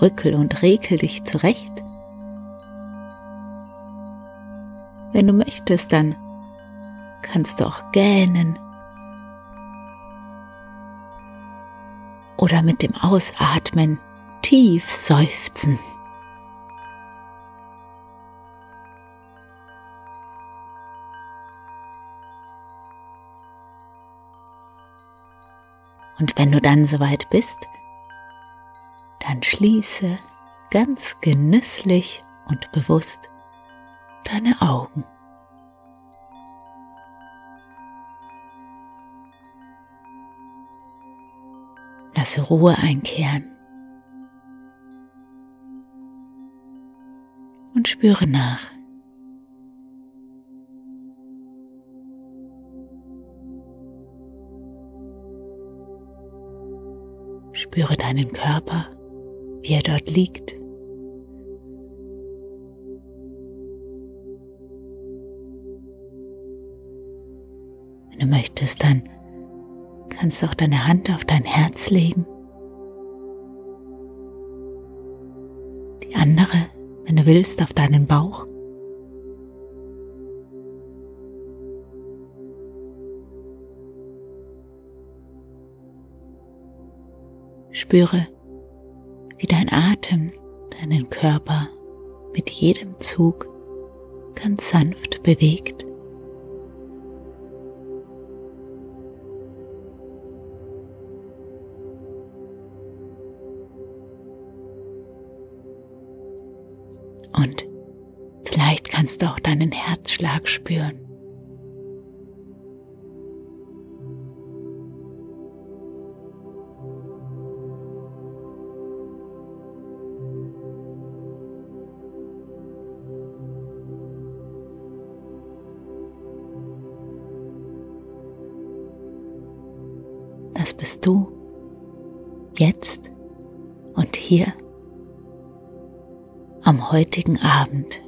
Rückel und rekel dich zurecht. Wenn du möchtest, dann kannst du auch gähnen oder mit dem Ausatmen tief seufzen. Und wenn du dann soweit bist, dann schließe ganz genüsslich und bewusst deine Augen. Lasse Ruhe einkehren und spüre nach. Spüre deinen Körper, wie er dort liegt. Wenn du möchtest, dann kannst du auch deine Hand auf dein Herz legen. Die andere, wenn du willst, auf deinen Bauch. Spüre, wie dein Atem deinen Körper mit jedem Zug ganz sanft bewegt. Und vielleicht kannst du auch deinen Herzschlag spüren. Jetzt und hier, am heutigen Abend.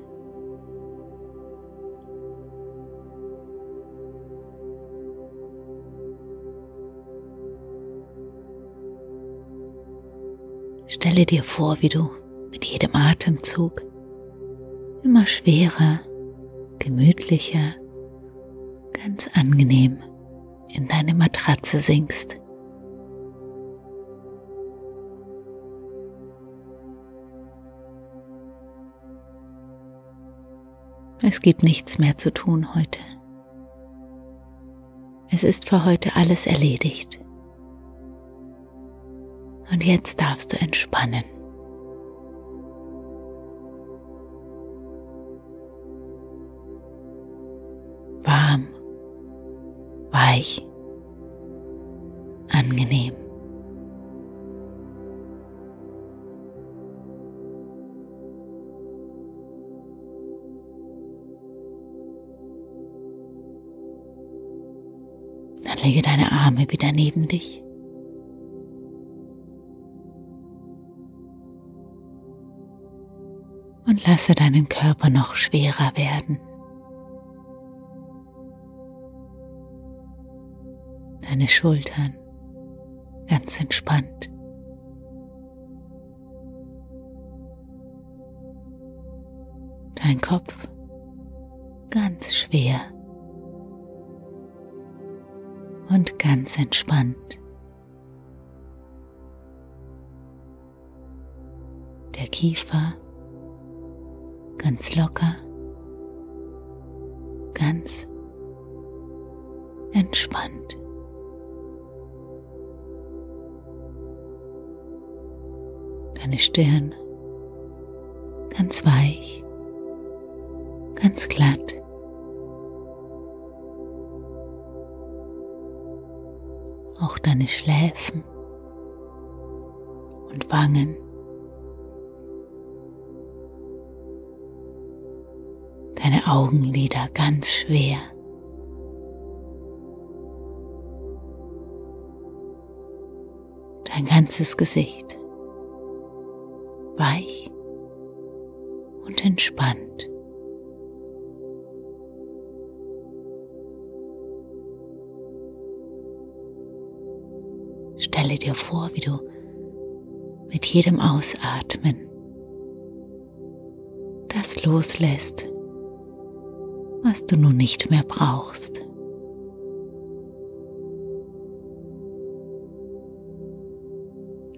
Stelle dir vor, wie du mit jedem Atemzug immer schwerer, gemütlicher, ganz angenehm in deine Matratze sinkst. Es gibt nichts mehr zu tun heute. Es ist für heute alles erledigt. Und jetzt darfst du entspannen. Warm, weich, angenehm. Dann lege deine Arme wieder neben dich. Und lasse deinen Körper noch schwerer werden. Deine Schultern ganz entspannt. Dein Kopf ganz schwer und ganz entspannt. der Kiefer ganz locker, ganz entspannt. Deine Stirn ganz weich, ganz glatt. Auch deine Schläfen und Wangen. Deine Augenlider ganz schwer. Dein ganzes Gesicht weich und entspannt. Dir vor, wie du mit jedem Ausatmen das loslässt, was du nun nicht mehr brauchst.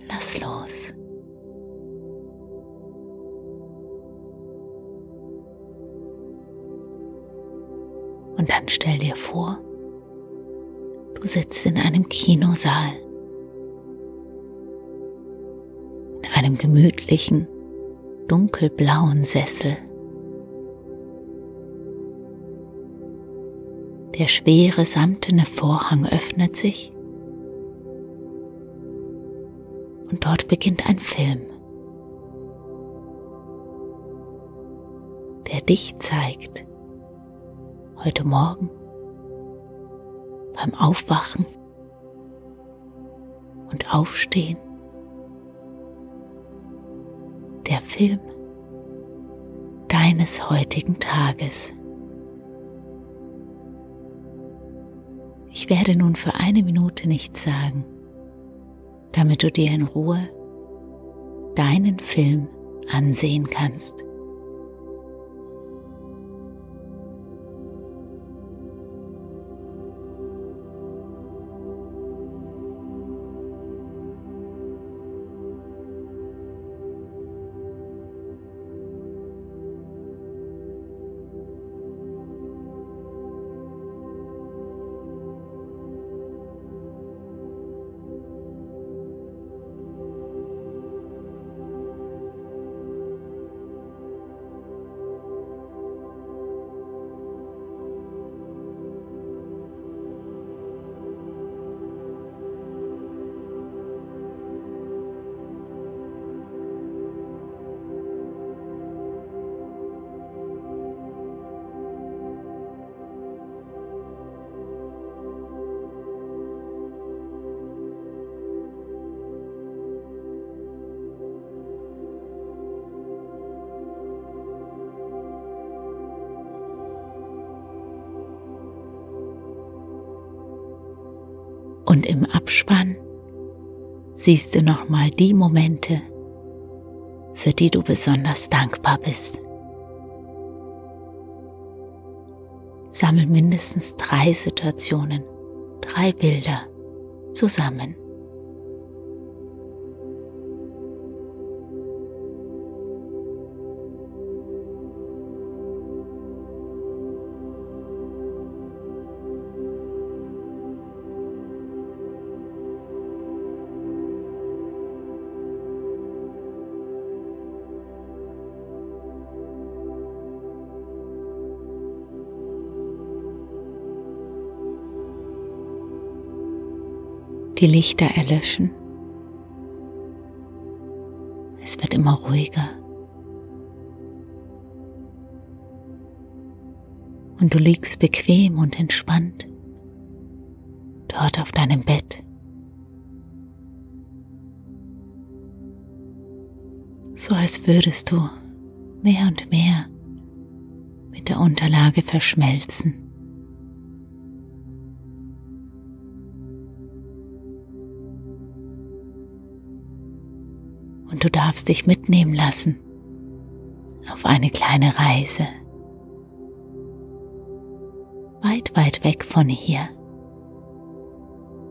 Lass los. Und dann stell dir vor, du sitzt in einem Kinosaal, in einem gemütlichen, dunkelblauen Sessel. Der schwere samtene Vorhang öffnet sich und dort beginnt ein Film, der dich zeigt, heute Morgen beim Aufwachen und Aufstehen. Film deines heutigen Tages. Ich werde nun für eine Minute nichts sagen, damit du dir in Ruhe deinen Film ansehen kannst. Und im Abspann siehst du nochmal die Momente, für die du besonders dankbar bist. Sammel mindestens drei Situationen, drei Bilder zusammen. Die Lichter erlöschen. Es wird immer ruhiger. Und du liegst bequem und entspannt dort auf deinem Bett. So als würdest du mehr und mehr mit der Unterlage verschmelzen. Und du darfst dich mitnehmen lassen auf eine kleine Reise. Weit, weit weg von hier,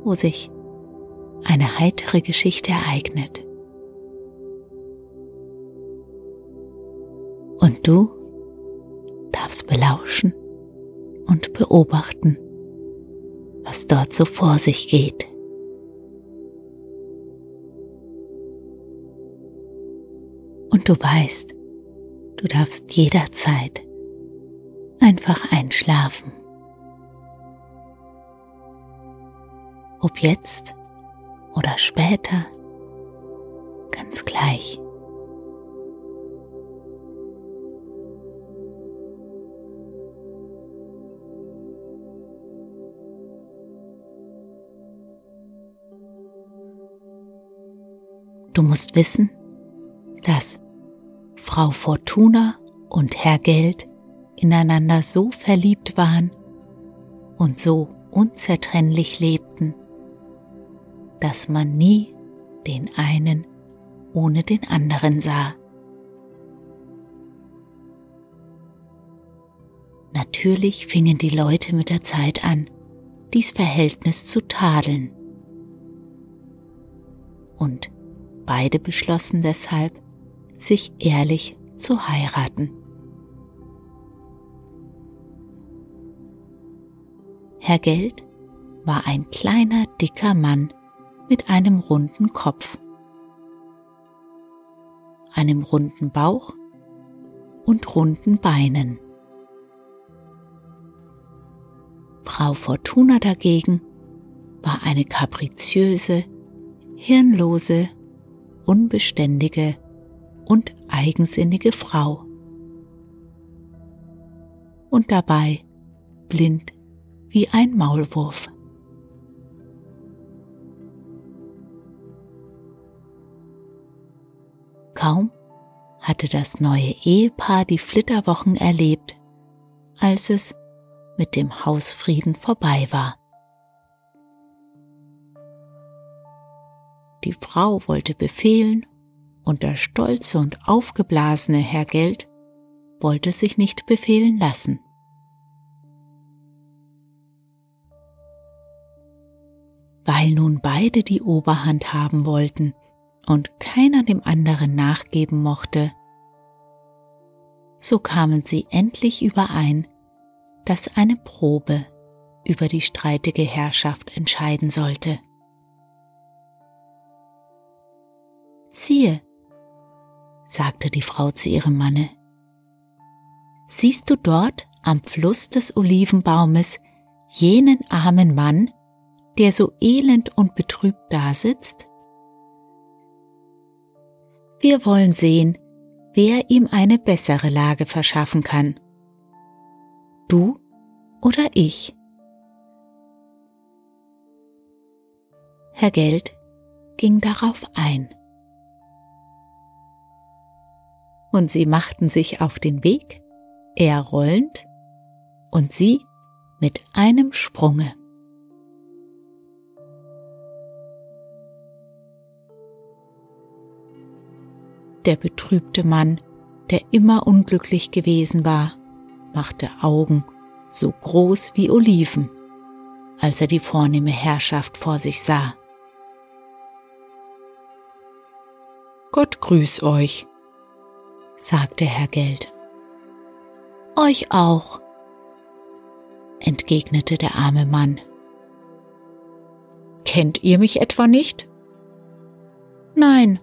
wo sich eine heitere Geschichte ereignet. Und du darfst belauschen und beobachten, was dort so vor sich geht. Und du weißt, du darfst jederzeit einfach einschlafen. Ob jetzt oder später, ganz gleich. Du musst wissen, dass Frau Fortuna und Herr Geld ineinander so verliebt waren und so unzertrennlich lebten, dass man nie den einen ohne den anderen sah. Natürlich fingen die Leute mit der Zeit an, dies Verhältnis zu tadeln. Und beide beschlossen deshalb, sich ehrlich zu heiraten. Herr Geld war ein kleiner, dicker Mann mit einem runden Kopf, einem runden Bauch und runden Beinen. Frau Fortuna dagegen war eine kapriziöse, hirnlose, unbeständige und eigensinnige Frau. Und dabei blind wie ein Maulwurf. Kaum hatte das neue Ehepaar die Flitterwochen erlebt, als es mit dem Hausfrieden vorbei war. Die Frau wollte befehlen und der stolze und aufgeblasene Herr Geld wollte sich nicht befehlen lassen. Weil nun beide die Oberhand haben wollten und keiner dem anderen nachgeben mochte, so kamen sie endlich überein, dass eine Probe über die streitige Herrschaft entscheiden sollte. Siehe, sagte die Frau zu ihrem Manne, siehst du dort am Fluss des Olivenbaumes jenen armen Mann, der so elend und betrübt dasitzt? Wir wollen sehen, wer ihm eine bessere Lage verschaffen kann. Du oder ich? Herr Geld ging darauf ein. Und sie machten sich auf den Weg, er rollend und sie mit einem Sprunge. Der betrübte Mann, der immer unglücklich gewesen war, machte Augen so groß wie Oliven, als er die vornehme Herrschaft vor sich sah. Gott grüß euch, sagte Herr Geld. Euch auch, entgegnete der arme Mann. Kennt ihr mich etwa nicht? Nein,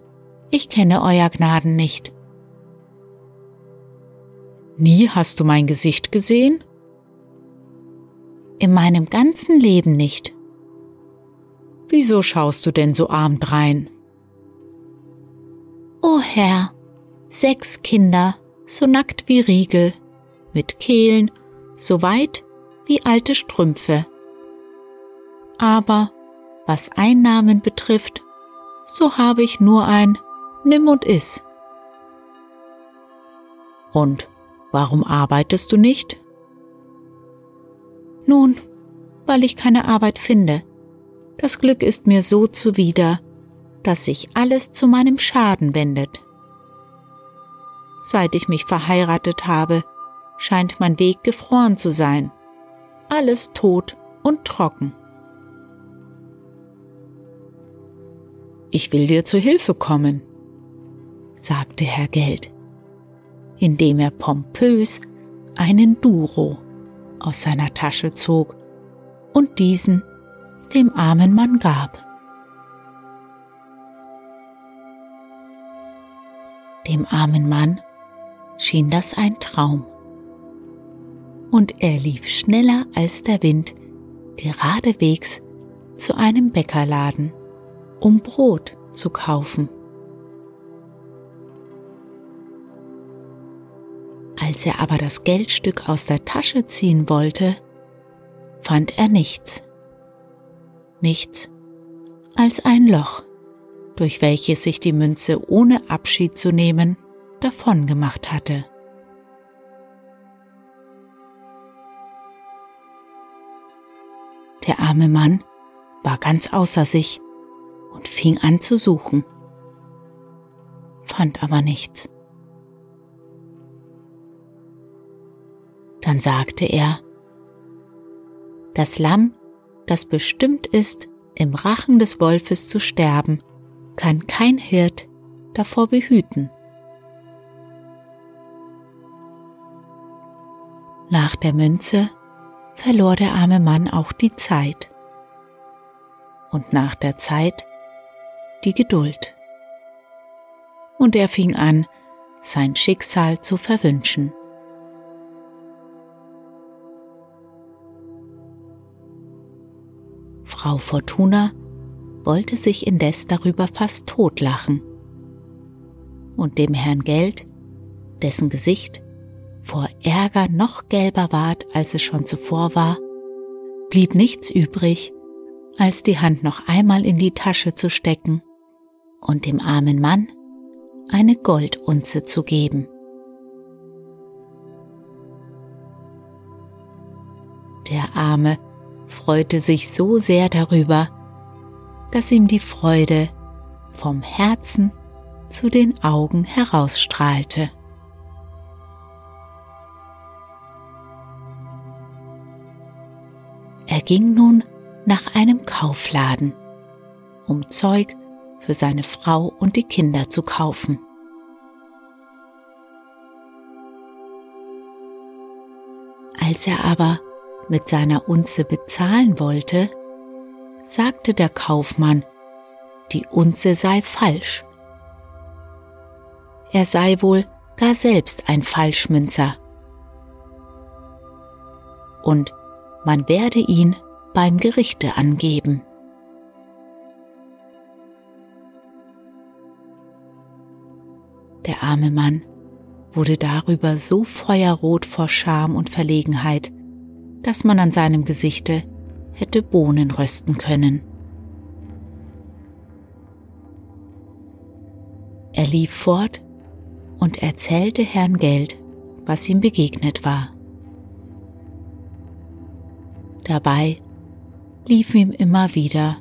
ich kenne Euer Gnaden nicht. Nie hast du mein Gesicht gesehen? In meinem ganzen Leben nicht. Wieso schaust du denn so arm drein? O Herr, sechs Kinder, so nackt wie Riegel, mit Kehlen, so weit wie alte Strümpfe. Aber was Einnahmen betrifft, so habe ich nur ein Nimm und iss. Und warum arbeitest du nicht? Nun, weil ich keine Arbeit finde. Das Glück ist mir so zuwider, dass sich alles zu meinem Schaden wendet. Seit ich mich verheiratet habe, scheint mein Weg gefroren zu sein. Alles tot und trocken. Ich will dir zu Hilfe kommen, sagte Herr Geld. indem er pompös einen Duro aus seiner Tasche zog und diesen dem armen Mann gab. Dem armen Mann schien das ein Traum. Und er lief schneller als der Wind geradewegs zu einem Bäckerladen, um Brot zu kaufen. Als er aber das Geldstück aus der Tasche ziehen wollte, fand er nichts. Nichts als ein Loch, durch welches sich die Münze ohne Abschied zu nehmen davon gemacht hatte. Der arme Mann war ganz außer sich und fing an zu suchen, fand aber nichts. Dann sagte er, das Lamm, das bestimmt ist, im Rachen des Wolfes zu sterben, kann kein Hirt davor behüten. Nach der Münze verlor der arme Mann auch die Zeit und nach der Zeit die Geduld. Und er fing an, sein Schicksal zu verwünschen. Frau Fortuna wollte sich indes darüber fast totlachen. Und dem Herrn Geld, dessen Gesicht vor Ärger noch gelber ward, als es schon zuvor war, blieb nichts übrig, als die Hand noch einmal in die Tasche zu stecken und dem armen Mann eine Goldunze zu geben. Der Arme freute sich so sehr darüber, dass ihm die Freude vom Herzen zu den Augen herausstrahlte. Er ging nun nach einem Kaufladen, um Zeug für seine Frau und die Kinder zu kaufen. Als er aber mit seiner Unze bezahlen wollte, sagte der Kaufmann, die Unze sei falsch. Er sei wohl gar selbst ein Falschmünzer. Und man werde ihn beim Gerichte angeben. Der arme Mann wurde darüber so feuerrot vor Scham und Verlegenheit, dass man an seinem Gesichte hätte Bohnen rösten können. Er lief fort und erzählte Herrn Geld, was ihm begegnet war. Dabei liefen ihm immer wieder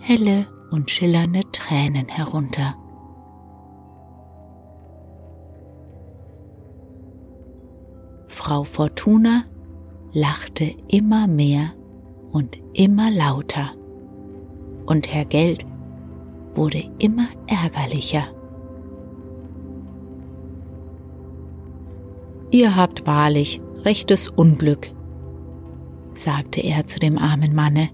helle und schillernde Tränen herunter. Frau Fortuna lachte immer mehr und immer lauter, und Herr Geld wurde immer ärgerlicher. Ihr habt wahrlich rechtes Unglück, sagte er zu dem armen Manne,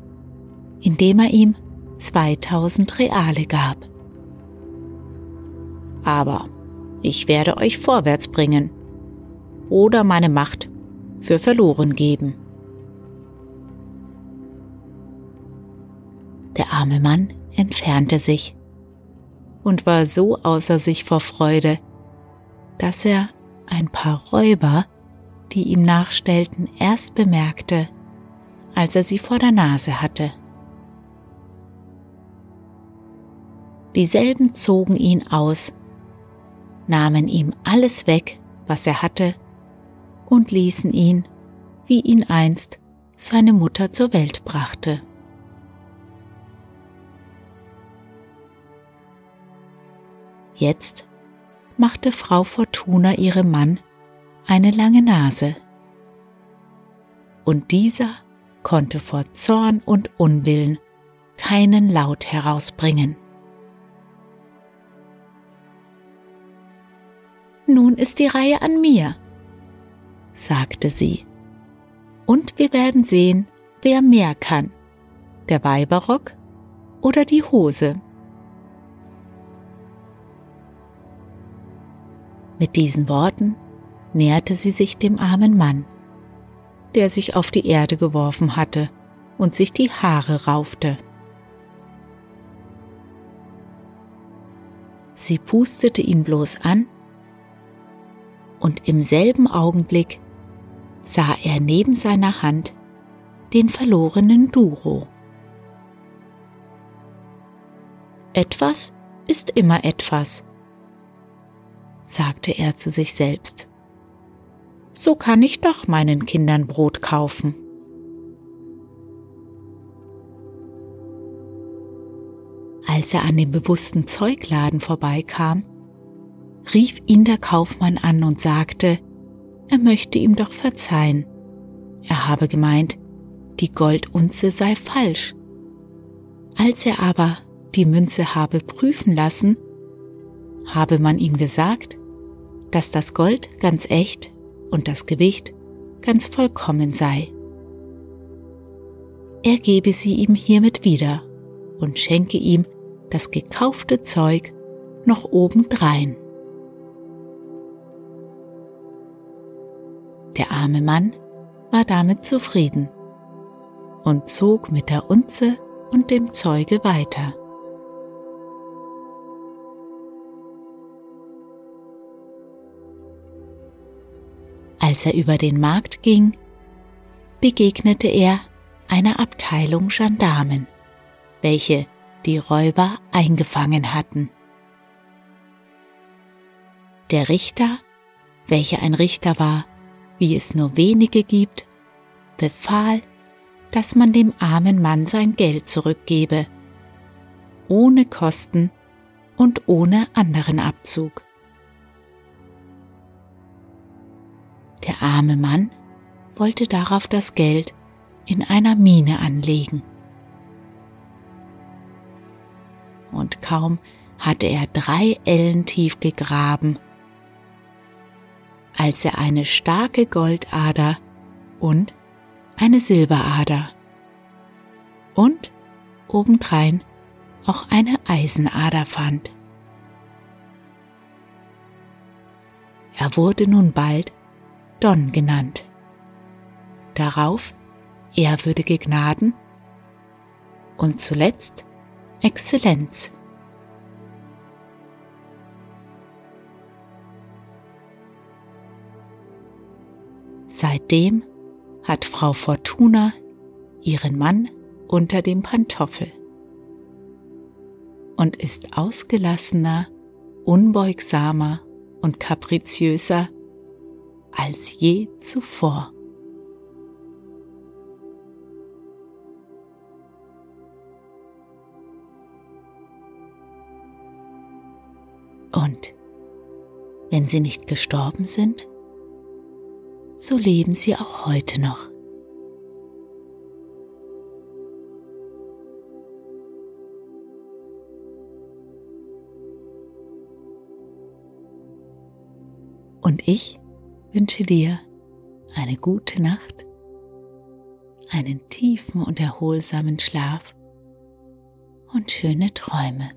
indem er ihm 2000 Reale gab. Aber ich werde euch vorwärts bringen oder meine Macht für verloren geben. Der arme Mann entfernte sich und war so außer sich vor Freude, dass er ein paar Räuber, die ihm nachstellten, erst bemerkte, als er sie vor der Nase hatte. Dieselben zogen ihn aus, nahmen ihm alles weg, was er hatte, und ließen ihn, wie ihn einst seine Mutter zur Welt brachte. Jetzt machte Frau Fortuna ihrem Mann eine lange Nase. Und dieser konnte vor Zorn und Unwillen keinen Laut herausbringen. nun ist die Reihe an mir, sagte sie. Und wir werden sehen, wer mehr kann, der Weiberrock oder die Hose. Mit diesen Worten näherte sie sich dem armen Mann, der sich auf die Erde geworfen hatte und sich die Haare raufte. Sie pustete ihn bloß an, und im selben Augenblick sah er neben seiner Hand den verlorenen Duro. Etwas ist immer etwas, sagte er zu sich selbst. So kann ich doch meinen Kindern Brot kaufen. Als er an dem bewussten Zeugladen vorbeikam, rief ihn der Kaufmann an und sagte, er möchte ihm doch verzeihen. Er habe gemeint, die Goldunze sei falsch. Als er aber die Münze habe prüfen lassen, habe man ihm gesagt, dass das Gold ganz echt und das Gewicht ganz vollkommen sei. Er gebe sie ihm hiermit wieder und schenke ihm das gekaufte Zeug noch obendrein. Der arme Mann war damit zufrieden und zog mit der Unze und dem Zeuge weiter. Als er über den Markt ging, begegnete er einer Abteilung Gendarmen, welche die Räuber eingefangen hatten. Der Richter, welcher ein Richter war, wie es nur wenige gibt, befahl, dass man dem armen Mann sein Geld zurückgebe, ohne Kosten und ohne anderen Abzug. Der arme Mann wollte darauf das Geld in einer Mine anlegen. Und kaum hatte er drei Ellen tief gegraben, als er eine starke Goldader und eine Silberader und obendrein auch eine Eisenader fand. Er wurde nun bald Don genannt. Darauf ehrwürdige Gnaden und zuletzt Exzellenz. Seitdem hat Frau Fortuna ihren Mann unter dem Pantoffel und ist ausgelassener, unbeugsamer und kapriziöser als je zuvor. Und wenn sie nicht gestorben sind, so leben sie auch heute noch. Und ich wünsche dir eine gute Nacht, einen tiefen und erholsamen Schlaf und schöne Träume.